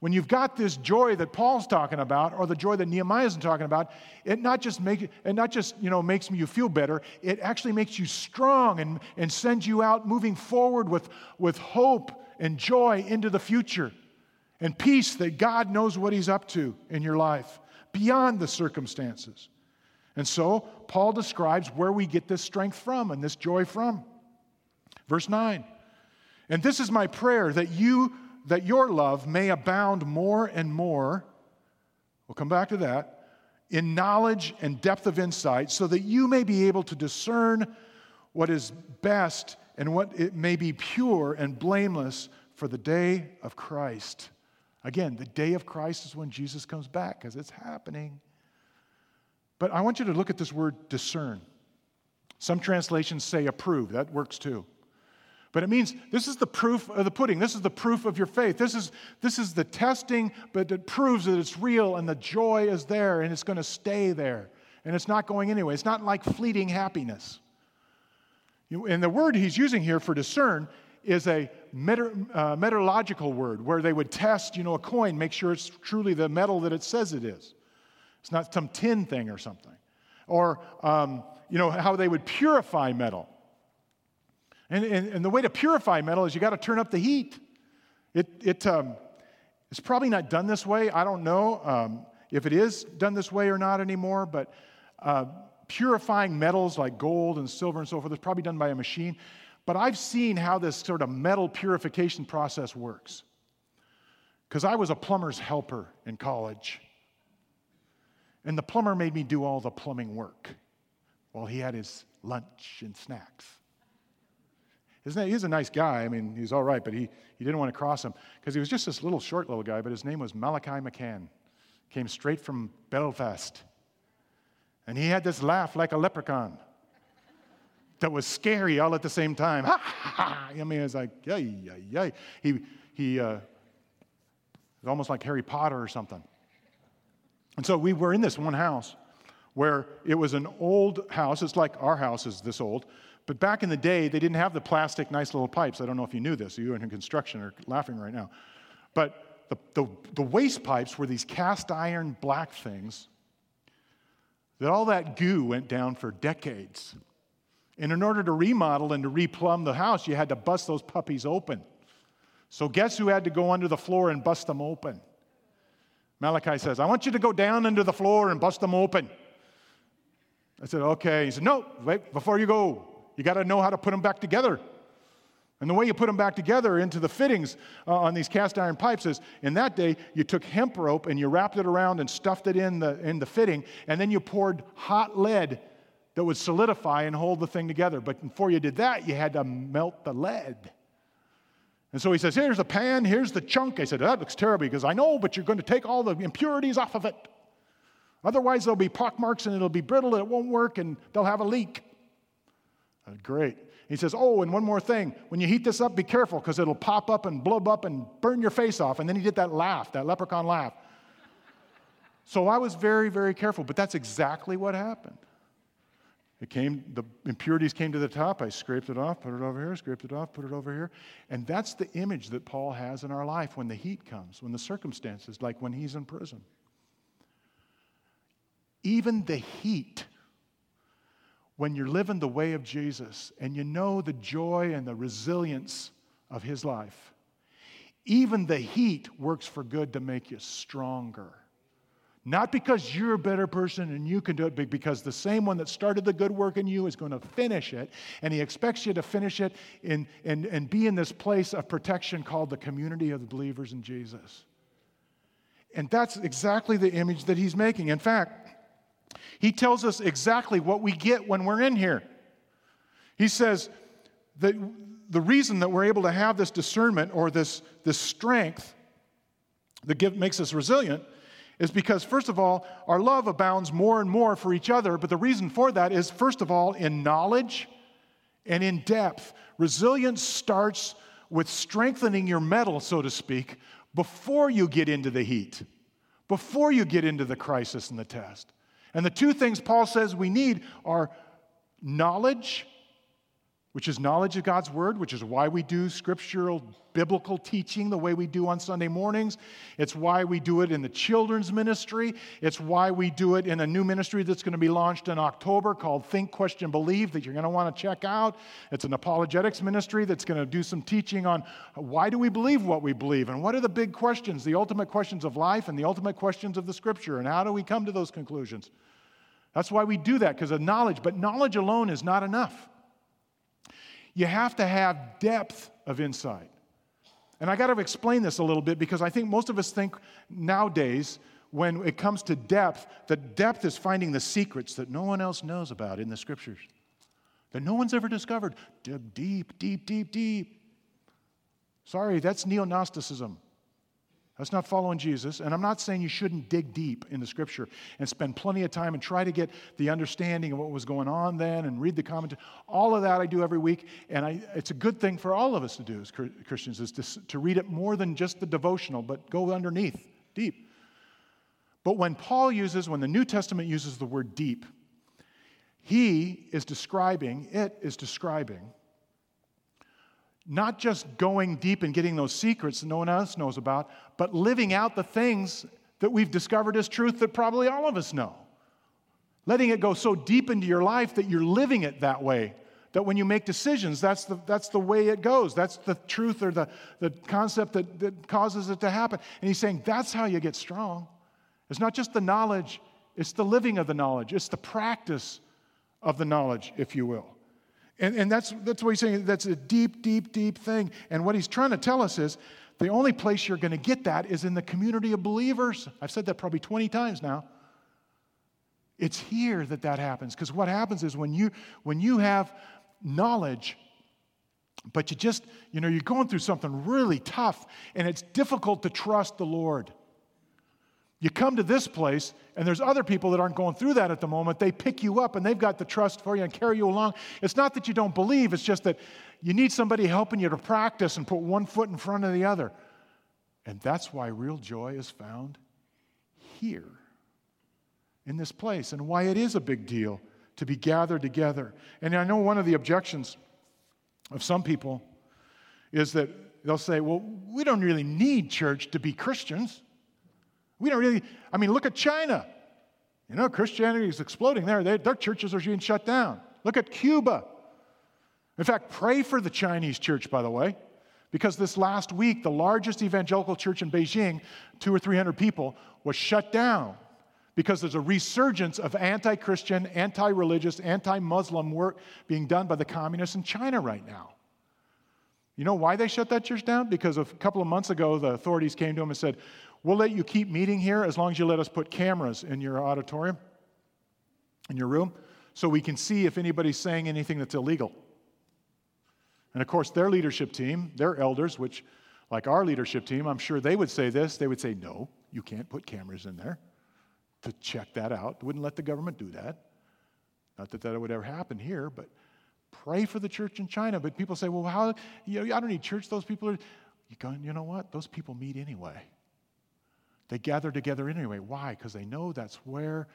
When you've got this joy that Paul's talking about, or the joy that Nehemiah is talking about, it not just make it not just you know makes you feel better, it actually makes you strong and, and sends you out moving forward with, with hope and joy into the future and peace that God knows what He's up to in your life beyond the circumstances. And so Paul describes where we get this strength from and this joy from. Verse 9. And this is my prayer that you that your love may abound more and more. We'll come back to that. In knowledge and depth of insight, so that you may be able to discern what is best and what it may be pure and blameless for the day of Christ. Again, the day of Christ is when Jesus comes back because it's happening. But I want you to look at this word discern. Some translations say approve, that works too. But it means this is the proof of the pudding. This is the proof of your faith. This is, this is the testing, but it proves that it's real and the joy is there and it's going to stay there. And it's not going anyway. It's not like fleeting happiness. And the word he's using here for discern is a meter, uh, metallurgical word where they would test, you know, a coin, make sure it's truly the metal that it says it is. It's not some tin thing or something. Or, um, you know, how they would purify metal. And, and, and the way to purify metal is you got to turn up the heat. It, it, um, it's probably not done this way. I don't know um, if it is done this way or not anymore, but uh, purifying metals like gold and silver and so forth is probably done by a machine. But I've seen how this sort of metal purification process works. Because I was a plumber's helper in college. And the plumber made me do all the plumbing work while he had his lunch and snacks. Isn't that, he's a nice guy. I mean, he's all right, but he, he didn't want to cross him because he was just this little short little guy, but his name was Malachi McCann. Came straight from Belfast. And he had this laugh like a leprechaun that was scary all at the same time. Ha, ha, ha. I mean, it was like, yay, yay, yay. He, he uh, was almost like Harry Potter or something. And so we were in this one house where it was an old house. It's like our house is this old. But back in the day, they didn't have the plastic, nice little pipes. I don't know if you knew this. You in construction are laughing right now. But the, the, the waste pipes were these cast iron black things that all that goo went down for decades. And in order to remodel and to replumb the house, you had to bust those puppies open. So, guess who had to go under the floor and bust them open? Malachi says, I want you to go down under the floor and bust them open. I said, okay. He said, no, wait, before you go, you got to know how to put them back together. And the way you put them back together into the fittings uh, on these cast iron pipes is in that day, you took hemp rope and you wrapped it around and stuffed it in the, in the fitting, and then you poured hot lead that would solidify and hold the thing together. But before you did that, you had to melt the lead. And so he says, Here's the pan, here's the chunk. I said, That looks terrible because I know, but you're going to take all the impurities off of it. Otherwise, there'll be pockmarks and it'll be brittle and it won't work and they'll have a leak. Great. He says, Oh, and one more thing. When you heat this up, be careful because it'll pop up and blow up and burn your face off. And then he did that laugh, that leprechaun laugh. So I was very, very careful, but that's exactly what happened. It came, the impurities came to the top. I scraped it off, put it over here, scraped it off, put it over here. And that's the image that Paul has in our life when the heat comes, when the circumstances, like when he's in prison. Even the heat when you're living the way of Jesus and you know the joy and the resilience of his life, even the heat works for good to make you stronger. Not because you're a better person and you can do it, but because the same one that started the good work in you is going to finish it. And he expects you to finish it in, in, and be in this place of protection called the community of the believers in Jesus. And that's exactly the image that he's making. In fact, he tells us exactly what we get when we're in here. He says that the reason that we're able to have this discernment or this, this strength that give, makes us resilient is because, first of all, our love abounds more and more for each other. But the reason for that is, first of all, in knowledge and in depth. Resilience starts with strengthening your metal, so to speak, before you get into the heat, before you get into the crisis and the test. And the two things Paul says we need are knowledge, which is knowledge of God's word, which is why we do scriptural biblical teaching the way we do on Sunday mornings. It's why we do it in the children's ministry. It's why we do it in a new ministry that's going to be launched in October called Think, Question, Believe that you're going to want to check out. It's an apologetics ministry that's going to do some teaching on why do we believe what we believe and what are the big questions, the ultimate questions of life and the ultimate questions of the scripture and how do we come to those conclusions. That's why we do that because of knowledge, but knowledge alone is not enough. You have to have depth of insight. And I got to explain this a little bit because I think most of us think nowadays, when it comes to depth, that depth is finding the secrets that no one else knows about in the scriptures, that no one's ever discovered. Deep, deep, deep, deep. Sorry, that's neo Gnosticism. That's not following Jesus. And I'm not saying you shouldn't dig deep in the scripture and spend plenty of time and try to get the understanding of what was going on then and read the commentary. All of that I do every week. And I, it's a good thing for all of us to do as Christians is to, to read it more than just the devotional, but go underneath, deep. But when Paul uses, when the New Testament uses the word deep, he is describing, it is describing not just going deep and getting those secrets that no one else knows about, but living out the things that we've discovered as truth that probably all of us know. Letting it go so deep into your life that you're living it that way. That when you make decisions, that's the, that's the way it goes. That's the truth or the, the concept that, that causes it to happen. And he's saying that's how you get strong. It's not just the knowledge, it's the living of the knowledge, it's the practice of the knowledge, if you will. And, and that's, that's what he's saying. That's a deep, deep, deep thing. And what he's trying to tell us is the only place you're going to get that is in the community of believers. I've said that probably 20 times now. It's here that that happens. Because what happens is when you, when you have knowledge, but you just, you know, you're going through something really tough and it's difficult to trust the Lord. You come to this place, and there's other people that aren't going through that at the moment. They pick you up and they've got the trust for you and carry you along. It's not that you don't believe, it's just that you need somebody helping you to practice and put one foot in front of the other. And that's why real joy is found here, in this place, and why it is a big deal to be gathered together. And I know one of the objections of some people is that they'll say, well, we don't really need church to be Christians. We don't really, I mean, look at China. You know, Christianity is exploding there. They, their churches are being shut down. Look at Cuba. In fact, pray for the Chinese church, by the way, because this last week, the largest evangelical church in Beijing, two or three hundred people, was shut down because there's a resurgence of anti Christian, anti religious, anti Muslim work being done by the communists in China right now. You know why they shut that church down? Because a couple of months ago, the authorities came to them and said, We'll let you keep meeting here as long as you let us put cameras in your auditorium, in your room, so we can see if anybody's saying anything that's illegal. And of course, their leadership team, their elders, which, like our leadership team, I'm sure they would say this. They would say, No, you can't put cameras in there to check that out. Wouldn't let the government do that. Not that that would ever happen here, but pray for the church in China. But people say, well, how, you know, I don't need church. Those people are, you you know what? Those people meet anyway. They gather together anyway. Why? Because they know that's where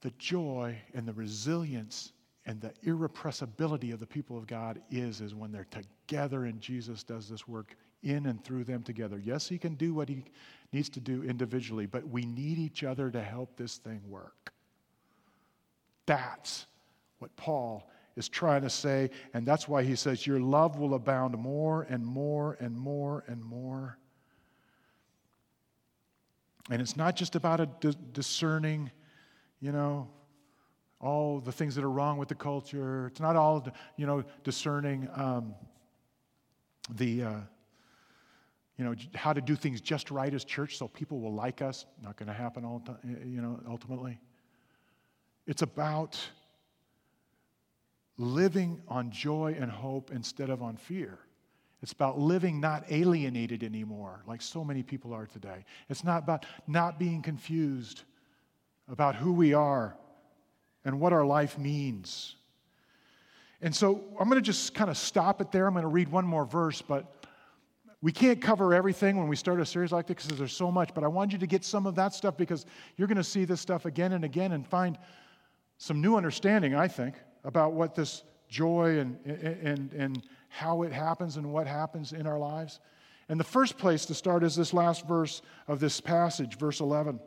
the joy and the resilience and the irrepressibility of the people of God is, is when they're together and Jesus does this work in and through them together. Yes, he can do what he needs to do individually, but we need each other to help this thing work. That's what Paul is trying to say, and that's why he says, Your love will abound more and more and more and more. And it's not just about discerning, you know, all the things that are wrong with the culture. It's not all, you know, discerning um, the, uh, you know, how to do things just right as church so people will like us. Not going to happen all, you know, ultimately. It's about living on joy and hope instead of on fear. It's about living not alienated anymore, like so many people are today. It's not about not being confused about who we are and what our life means. And so I'm going to just kind of stop it there. I'm going to read one more verse, but we can't cover everything when we start a series like this because there's so much. But I want you to get some of that stuff because you're going to see this stuff again and again and find some new understanding, I think, about what this joy and, and, and how it happens and what happens in our lives. And the first place to start is this last verse of this passage, verse 11,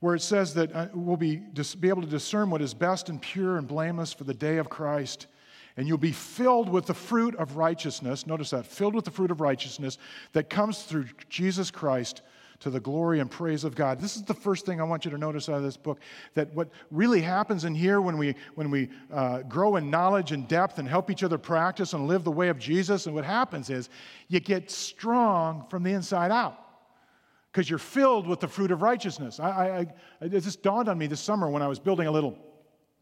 where it says that uh, we'll be, be able to discern what is best and pure and blameless for the day of Christ. And you'll be filled with the fruit of righteousness. Notice that, filled with the fruit of righteousness that comes through Jesus Christ to the glory and praise of God. This is the first thing I want you to notice out of this book that what really happens in here when we, when we uh, grow in knowledge and depth and help each other practice and live the way of Jesus, and what happens is you get strong from the inside out because you're filled with the fruit of righteousness. I, I, I, it just dawned on me this summer when I was building a little,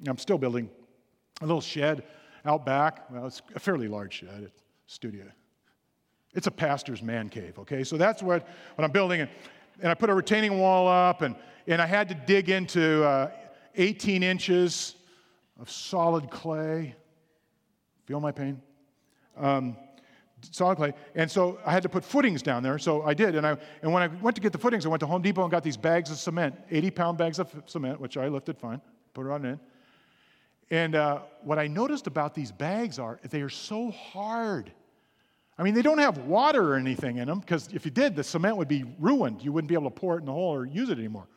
I'm still building a little shed out back. Well, it's a fairly large shed, studio. It's a pastor's man cave, okay? So that's what, what I'm building. And, and I put a retaining wall up, and, and I had to dig into uh, 18 inches of solid clay. Feel my pain? Um, solid clay. And so I had to put footings down there. So I did. And, I, and when I went to get the footings, I went to Home Depot and got these bags of cement, 80 pound bags of cement, which I lifted fine, put it on in. And uh, what I noticed about these bags are they are so hard. I mean, they don't have water or anything in them because if you did, the cement would be ruined. You wouldn't be able to pour it in the hole or use it anymore.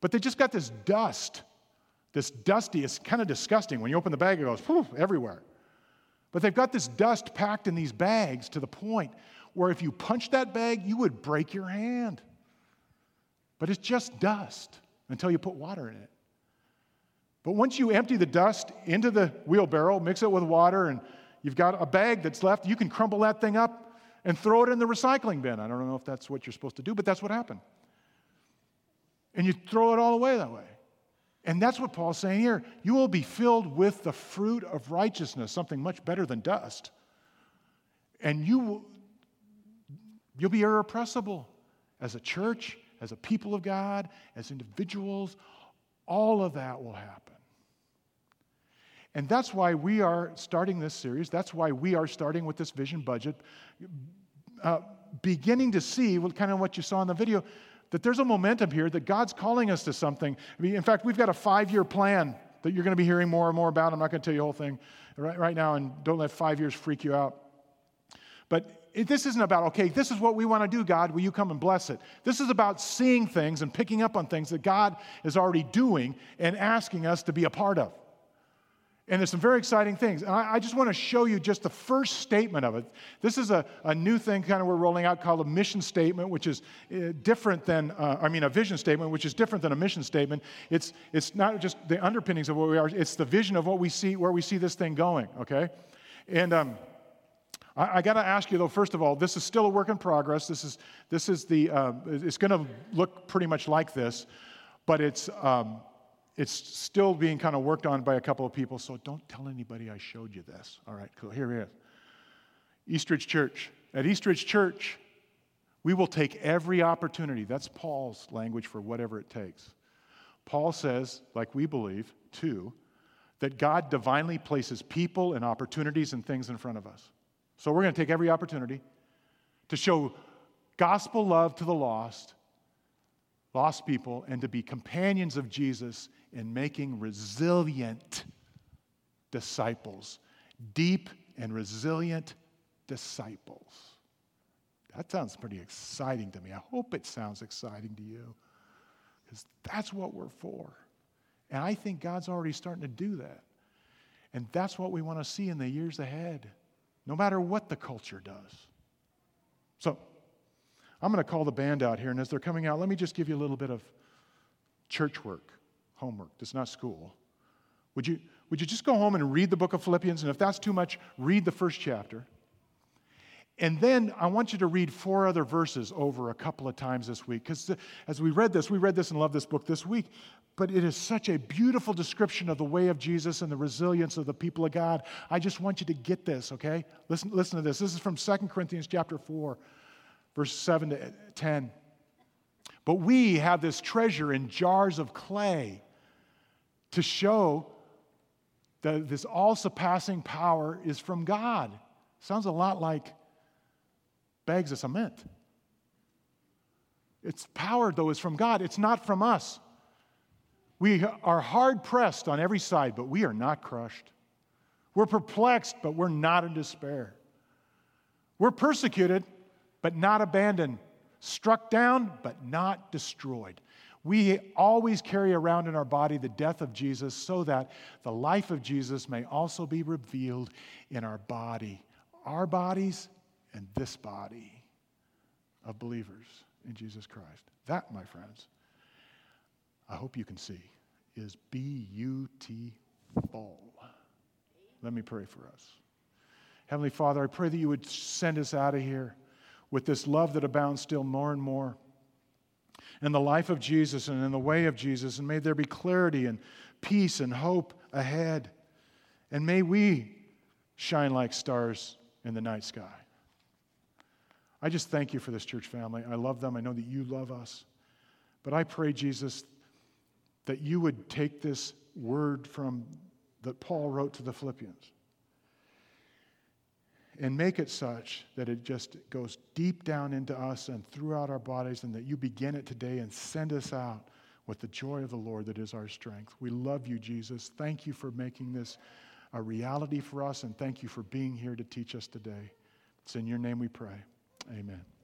But they just got this dust, this dusty, it's kind of disgusting. When you open the bag, it goes poof, everywhere. But they've got this dust packed in these bags to the point where if you punch that bag, you would break your hand. But it's just dust until you put water in it. But once you empty the dust into the wheelbarrow, mix it with water, and You've got a bag that's left. You can crumble that thing up and throw it in the recycling bin. I don't know if that's what you're supposed to do, but that's what happened. And you throw it all away that way. And that's what Paul's saying here. You will be filled with the fruit of righteousness, something much better than dust. And you will you'll be irrepressible as a church, as a people of God, as individuals, all of that will happen. And that's why we are starting this series. That's why we are starting with this vision budget, uh, beginning to see what, kind of what you saw in the video that there's a momentum here that God's calling us to something. I mean, in fact, we've got a five year plan that you're going to be hearing more and more about. I'm not going to tell you the whole thing right, right now, and don't let five years freak you out. But it, this isn't about, okay, this is what we want to do, God. Will you come and bless it? This is about seeing things and picking up on things that God is already doing and asking us to be a part of. And there's some very exciting things. And I, I, just want to show you just the first statement of it. This is a, a new thing kind of we're rolling out called a mission statement, which is uh, different than, uh, I mean, a vision statement, which is different than a mission statement. It's, it's not just the underpinnings of what we are, it's the vision of what we see, where we see this thing going, okay? And um, I, I got to ask you, though, first of all, this is still a work in progress. This is, this is the, uh, it's going to look pretty much like this, but it's, um, it's still being kind of worked on by a couple of people, so don't tell anybody I showed you this. All right, cool. Here it is. Eastridge Church. At Eastridge Church, we will take every opportunity. That's Paul's language for whatever it takes. Paul says, like we believe, too, that God divinely places people and opportunities and things in front of us. So we're going to take every opportunity to show gospel love to the lost, lost people, and to be companions of Jesus in making resilient disciples, deep and resilient disciples. That sounds pretty exciting to me. I hope it sounds exciting to you because that's what we're for. And I think God's already starting to do that. And that's what we want to see in the years ahead, no matter what the culture does. So, I'm going to call the band out here, and as they're coming out, let me just give you a little bit of church work homework. It's not school. Would you, would you just go home and read the book of Philippians? And if that's too much, read the first chapter. And then I want you to read four other verses over a couple of times this week. Because uh, as we read this, we read this and love this book this week, but it is such a beautiful description of the way of Jesus and the resilience of the people of God. I just want you to get this, okay? Listen, listen to this. This is from 2 Corinthians chapter 4, verse 7 to 10. But we have this treasure in jars of clay to show that this all surpassing power is from God. Sounds a lot like bags of cement. Its power, though, is from God, it's not from us. We are hard pressed on every side, but we are not crushed. We're perplexed, but we're not in despair. We're persecuted, but not abandoned. Struck down, but not destroyed. We always carry around in our body the death of Jesus so that the life of Jesus may also be revealed in our body, our bodies and this body of believers in Jesus Christ. That, my friends, I hope you can see, is beautiful. Let me pray for us. Heavenly Father, I pray that you would send us out of here with this love that abounds still more and more in the life of Jesus and in the way of Jesus. And may there be clarity and peace and hope ahead. And may we shine like stars in the night sky. I just thank you for this church family. I love them. I know that you love us. But I pray, Jesus, that you would take this word from that Paul wrote to the Philippians and make it such that it just goes deep down into us and throughout our bodies, and that you begin it today and send us out with the joy of the Lord that is our strength. We love you, Jesus. Thank you for making this a reality for us, and thank you for being here to teach us today. It's in your name we pray. Amen.